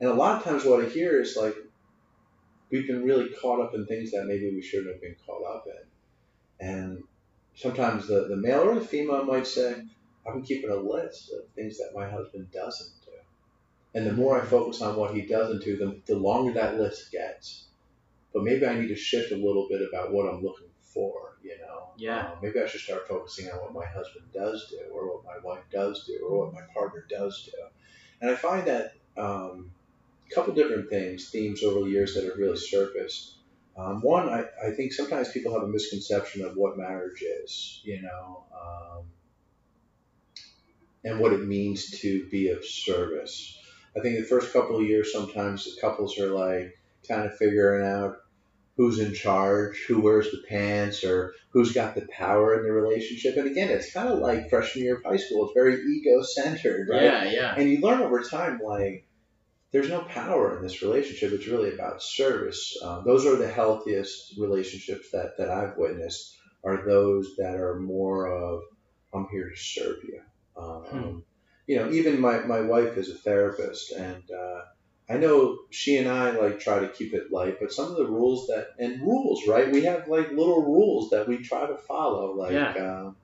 and a lot of times what I hear is like we've been really caught up in things that maybe we shouldn't have been caught up in. And sometimes the, the male or the female might say, I've been keeping a list of things that my husband doesn't do. And the more I focus on what he doesn't do, the, the longer that list gets. But maybe I need to shift a little bit about what I'm looking for, you know? Yeah. Uh, maybe I should start focusing on what my husband does do, or what my wife does do, or what my partner does do. And I find that um, a couple different things, themes over the years that have really surfaced. Um, one, I, I think sometimes people have a misconception of what marriage is, you know, um, and what it means to be of service. I think the first couple of years, sometimes the couples are like kind of figuring out who's in charge, who wears the pants, or who's got the power in the relationship. And again, it's kind of like freshman year of high school. It's very ego centered, right? Yeah. Yeah. And you learn over time, like, there's no power in this relationship. It's really about service. Um, those are the healthiest relationships that, that I've witnessed are those that are more of, I'm here to serve you. Um, Hmm. You know, even my, my wife is a therapist, and uh, I know she and I like try to keep it light, but some of the rules that, and rules, right? We have like little rules that we try to follow. Like, Yeah. um,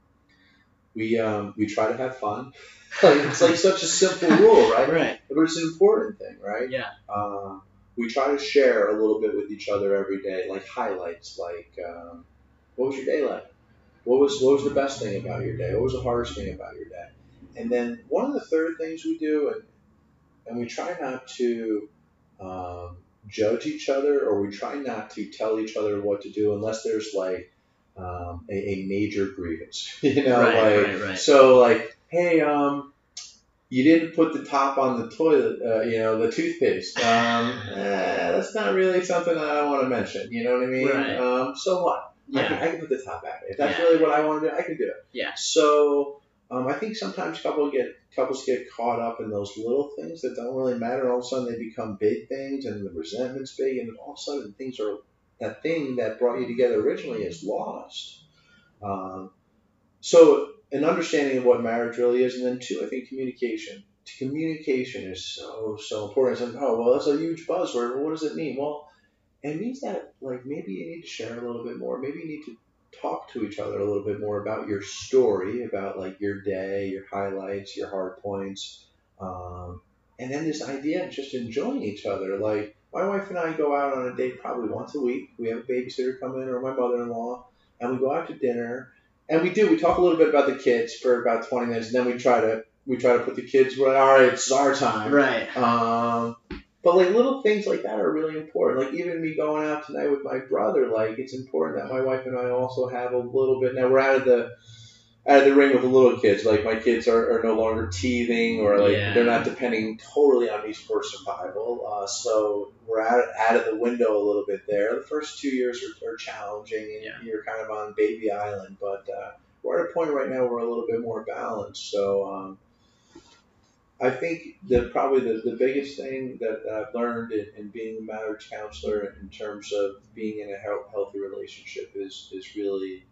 we, um, we try to have fun. like, it's like such a simple rule, right? Right. but it's an important thing, right? Yeah. Um, we try to share a little bit with each other every day, like highlights, like um, what was your day like? What was what was the best thing about your day? What was the hardest thing about your day? And then one of the third things we do, and and we try not to um, judge each other, or we try not to tell each other what to do unless there's like um, a, a major grievance, you know, Right, like right, right. so like, hey, um, you didn't put the top on the toilet, uh, you know, the toothpaste. Um, eh, that's not really something that I want to mention. You know what I mean? Right. Um, so what? I, can, Yeah. I can put the top back. If that's Yeah. really what I want to do, I can do it. Yeah. So um, I think sometimes couples get couples get caught up in those little things that don't really matter. All of a sudden they become big things, and the resentment's big, and all of a sudden things are that thing that brought you together originally is lost. Um, so an understanding of what marriage really is, and then two, I think communication. Communication is so so important. It's like, oh well, that's a huge buzzword. What does it mean? Well, it means that like maybe you need to share a little bit more. Maybe you need to talk to each other a little bit more about your story, about like your day, your highlights, your hard points, um, and then this idea of just enjoying each other. Like my wife and I go out on a date probably once a week. We have a babysitter come in or my mother-in-law, and we go out to dinner. And we do. We talk a little bit about the kids for about 20 minutes, and then we try to we try to put the kids. All right, it's our time. Right. Um, but like little things like that are really important. Like even me going out tonight with my brother, like it's important that my wife and I also have a little bit. Now we're out of the out of the ring with the little kids. Like my kids are, are no longer teething or like Yeah. they're not depending totally on me for survival. Uh, so we're out, out of the window a little bit there. The first two years are, are challenging and Yeah. you're kind of on baby island, but uh, we're at a point right now where we're a little bit more balanced. So um, I think that probably the, the biggest thing that I've learned in, in being a marriage counselor in terms of being in a health, healthy relationship is, is really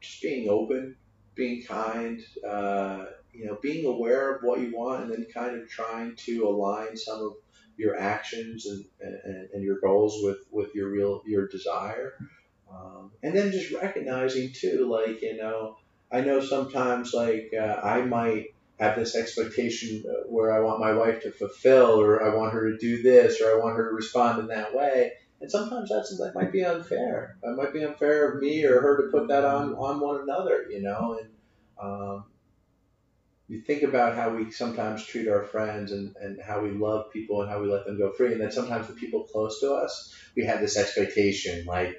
just being open, being kind, uh, you know, being aware of what you want and then kind of trying to align some of your actions and, and, and your goals with, with your real, your desire. Um, and then just recognizing too, like, you know, I know sometimes like uh, I might have this expectation where I want my wife to fulfill or I want her to do this or I want her to respond in that way. And sometimes that's that might be unfair. It might be unfair of me or her to put that on on one another, you know. And um, you think about how we sometimes treat our friends and, and how we love people and how we let them go free, and then sometimes the people close to us, we have this expectation like,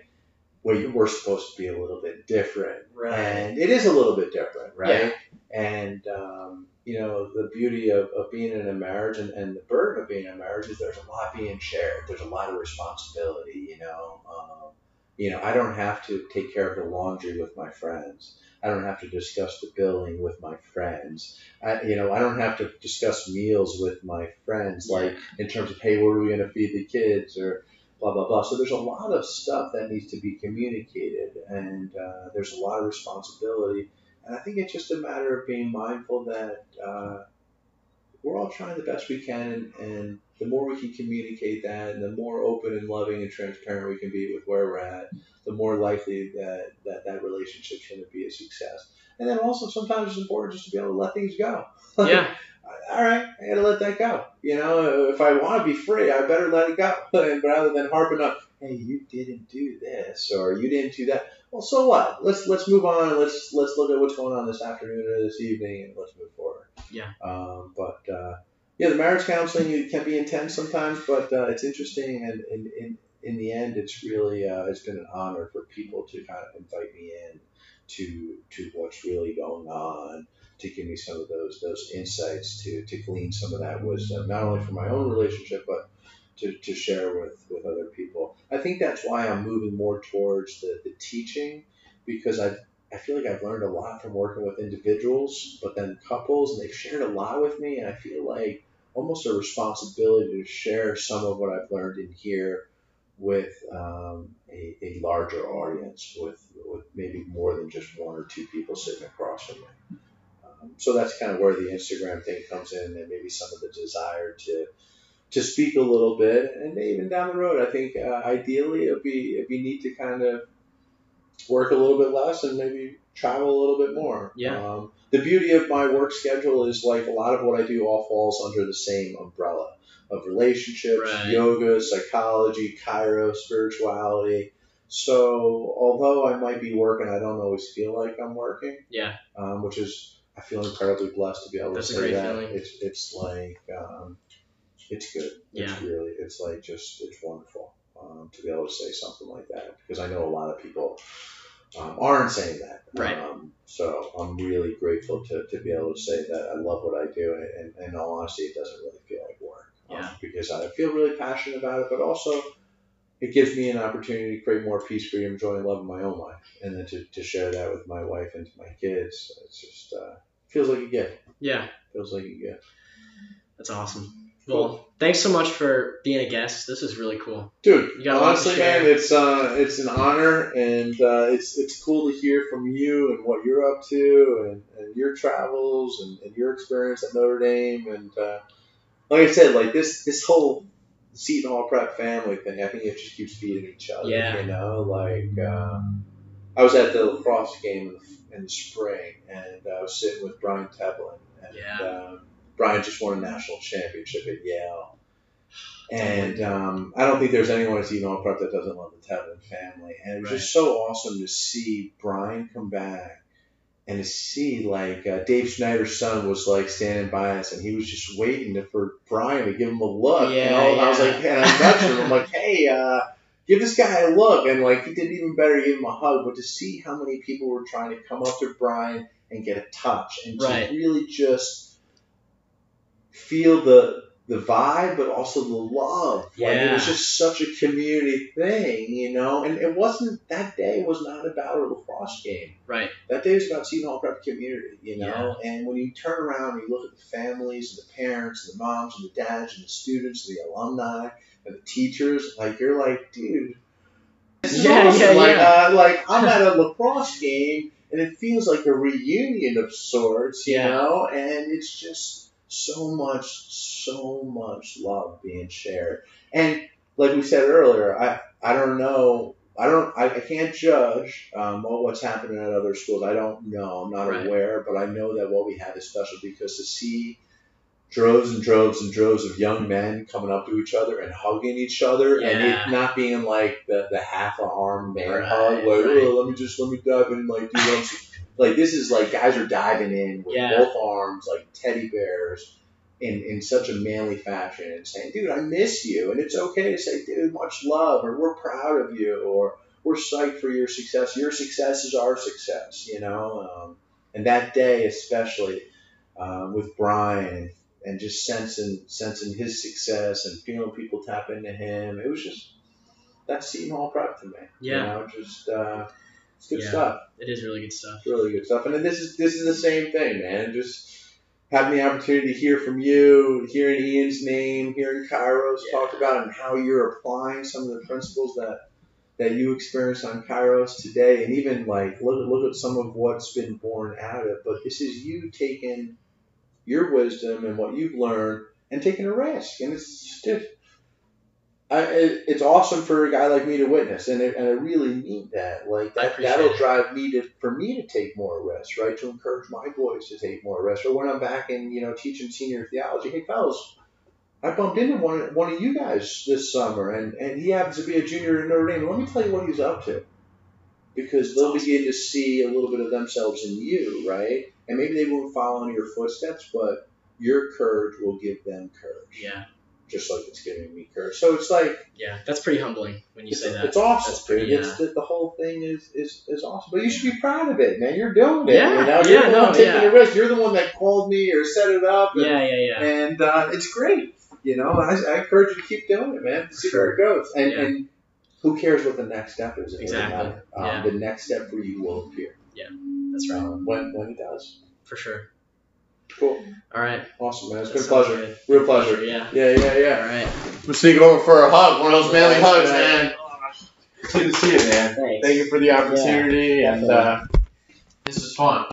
well, we're supposed to be a little bit different, Right. and it is a little bit different, right? And um, you know, the beauty of, of being in a marriage and, and the burden of being in a marriage is there's a lot being shared. There's a lot of responsibility. You know, um, you know, I don't have to take care of the laundry with my friends. I don't have to discuss the billing with my friends. I, you know, I don't have to discuss meals with my friends, like in terms of, hey, what are we going to feed the kids or blah, blah, blah. So there's a lot of stuff that needs to be communicated and uh, there's a lot of responsibility. And I think it's just a matter of being mindful that uh, we're all trying the best we can, and, and the more we can communicate that, and the more open and loving and transparent we can be with where we're at, the more likely that that, that relationship's going to be a success. And then also sometimes it's important just to be able to let things go. Yeah. All right, I got to let that go. You know, if I want to be free, I better let it go, rather than harping up. Hey, you didn't do this, or you didn't do that. Well, so what? Let's let's move on. Let's let's look at what's going on this afternoon or this evening, and let's move forward. Yeah. Um, but uh, yeah, the marriage counseling it can be intense sometimes, but uh, it's interesting, and in, in in the end, it's really uh, it's been an honor for people to kind of invite me in to to what's really going on, to give me some of those those insights, to to glean some of that wisdom, not only for my own relationship, but to, to share with, with other people. I think that's why I'm moving more towards the, the teaching because I I feel like I've learned a lot from working with individuals, but then couples, and they've shared a lot with me, and I feel like almost a responsibility to share some of what I've learned in here with um, a, a larger audience, with, with maybe more than just one or two people sitting across from me. Um, so that's kind of where the Instagram thing comes in, and maybe some of the desire to to speak a little bit, and even down the road, I think uh, ideally it'd be it'd be neat to kind of work a little bit less and maybe travel a little bit more. Yeah. Um, the beauty of my work schedule is like a lot of what I do all falls under the same umbrella of relationships, Right. yoga, psychology, Kairos, spirituality. So although I might be working, I don't always feel like I'm working Yeah. um, which is I feel incredibly blessed to be able That's to say that. feeling. It's it's like um, it's good. Yeah. It's really it's like just it's wonderful um, to be able to say something like that because I know a lot of people um, aren't saying that. Right. Um, so I'm really grateful to, to be able to say that I love what I do and, and in all honesty it doesn't really feel like work. um, Yeah. because I feel really passionate about it, but also it gives me an opportunity to create more peace, freedom, joy, and love in my own life, and then to, to share that with my wife and to my kids. It's just uh, feels like a gift. Yeah. Feels like a gift. That's awesome. Well, thanks so much for being a guest. This is really cool. Dude, You got a lot to honestly, man, it's uh, it's an honor, and uh, it's it's cool to hear from you and what you're up to, and, and your travels and, and your experience at Notre Dame, and uh, like I said, like this this whole Seton Hall Prep family thing, I think it just keeps feeding each other. Yeah. You know, like uh, I was at the lacrosse game in the, in the spring, and I was sitting with Brian Tevlin, and Yeah. um, Brian just won a national championship at Yale. And um, I don't think there's anyone at Hall Prep that doesn't love the Tevlin family. And it was just so awesome to see Brian come back and to see like uh, Dave Schneider's son was like standing by us and he was just waiting to, for Brian to give him a look. Yeah, and all, I was like, and I nudged him. I'm like, hey, uh, give this guy a look. And like he did even better, give him a hug. But to see how many people were trying to come up to Brian and get a touch and Right. to really just feel the the vibe, but also the love. Like, it was just such a community thing, you know. And it wasn't that day was not about a lacrosse game. Right. That day was about Seton Hall Prep community, you know. And when you turn around and you look at the families and the parents and the moms and the dads and the students and the alumni and the teachers, like you're like, dude, this is Yeah, awesome. yeah, like, yeah. Uh, like I'm at a lacrosse game and it feels like a reunion of sorts, you Yeah. know. And it's just so much, so much love being shared. And like we said earlier, I I don't know. I don't. I, I can't judge um, what, what's happening at other schools. I don't know. I'm not Right. aware, but I know that what we have is special because to see droves and droves and droves of young men coming up to each other and hugging each other, and it not being like the, the half a arm man Right, hug, like right. oh, let me just let me dive in, like do one. Like this is like guys are diving in with Yeah. both arms, like teddy bears in, in such a manly fashion and saying, dude, I miss you. And it's okay to say, dude, much love, or we're proud of you, or we're psyched for your success. Your success is our success, you know? Um, and that day, especially um, with Brian and just sensing, sensing his success and feeling people tap into him, it was just, that Seton Hall prep to me. Yeah. You know, just, uh, it's good Yeah. stuff. It is really good stuff. It's really good stuff. And then this is this is the same thing, man. Just having the opportunity to hear from you, hearing Ian's name, hearing Kairos Yeah. talk about and how you're applying some of the principles that that you experienced on Kairos today, and even like look look at some of what's been born out of it. But this is you taking your wisdom and what you've learned and taking a risk, and it's just. I, it, it's awesome for a guy like me to witness, and, it, and I really need that. Like that, that'll it. drive me to for me to take more risks, right? To encourage my boys to take more risks. Or when I'm back in, you know, teaching senior theology, hey fellas, I bumped into one one of you guys this summer, and and he happens to be a junior in Notre Dame. Let me tell you what he's up to, because they'll begin to see a little bit of themselves in you, right? And maybe they won't follow in your footsteps, but your courage will give them courage, Yeah. Just like it's giving me courage. So it's like Yeah. That's pretty humbling when you say that. it's awesome, That's pretty, dude. yeah. It's the, the whole thing is, is is awesome. But you should be proud of it, man. You're doing it. Yeah, you know? You're yeah, the no, one taking yeah. the risk. You're the one that called me or set it up. And, Yeah, yeah, yeah. and uh, it's great. You know, I, I encourage you to keep doing it, man. See where it goes. And, Yeah. and who cares what the next step is? It Exactly. Um, Yeah. The next step for you will appear Yeah, That's right. um, when when it does. For sure. Cool. All right. Awesome, man. It's That been a pleasure. good. Real pleasure. Yeah. Yeah, yeah, yeah. All right. We're sneaking over for a hug, one of those manly hugs, man. Good to see you, man. Thanks. Thank you for the opportunity, Yeah, and uh, this is fun.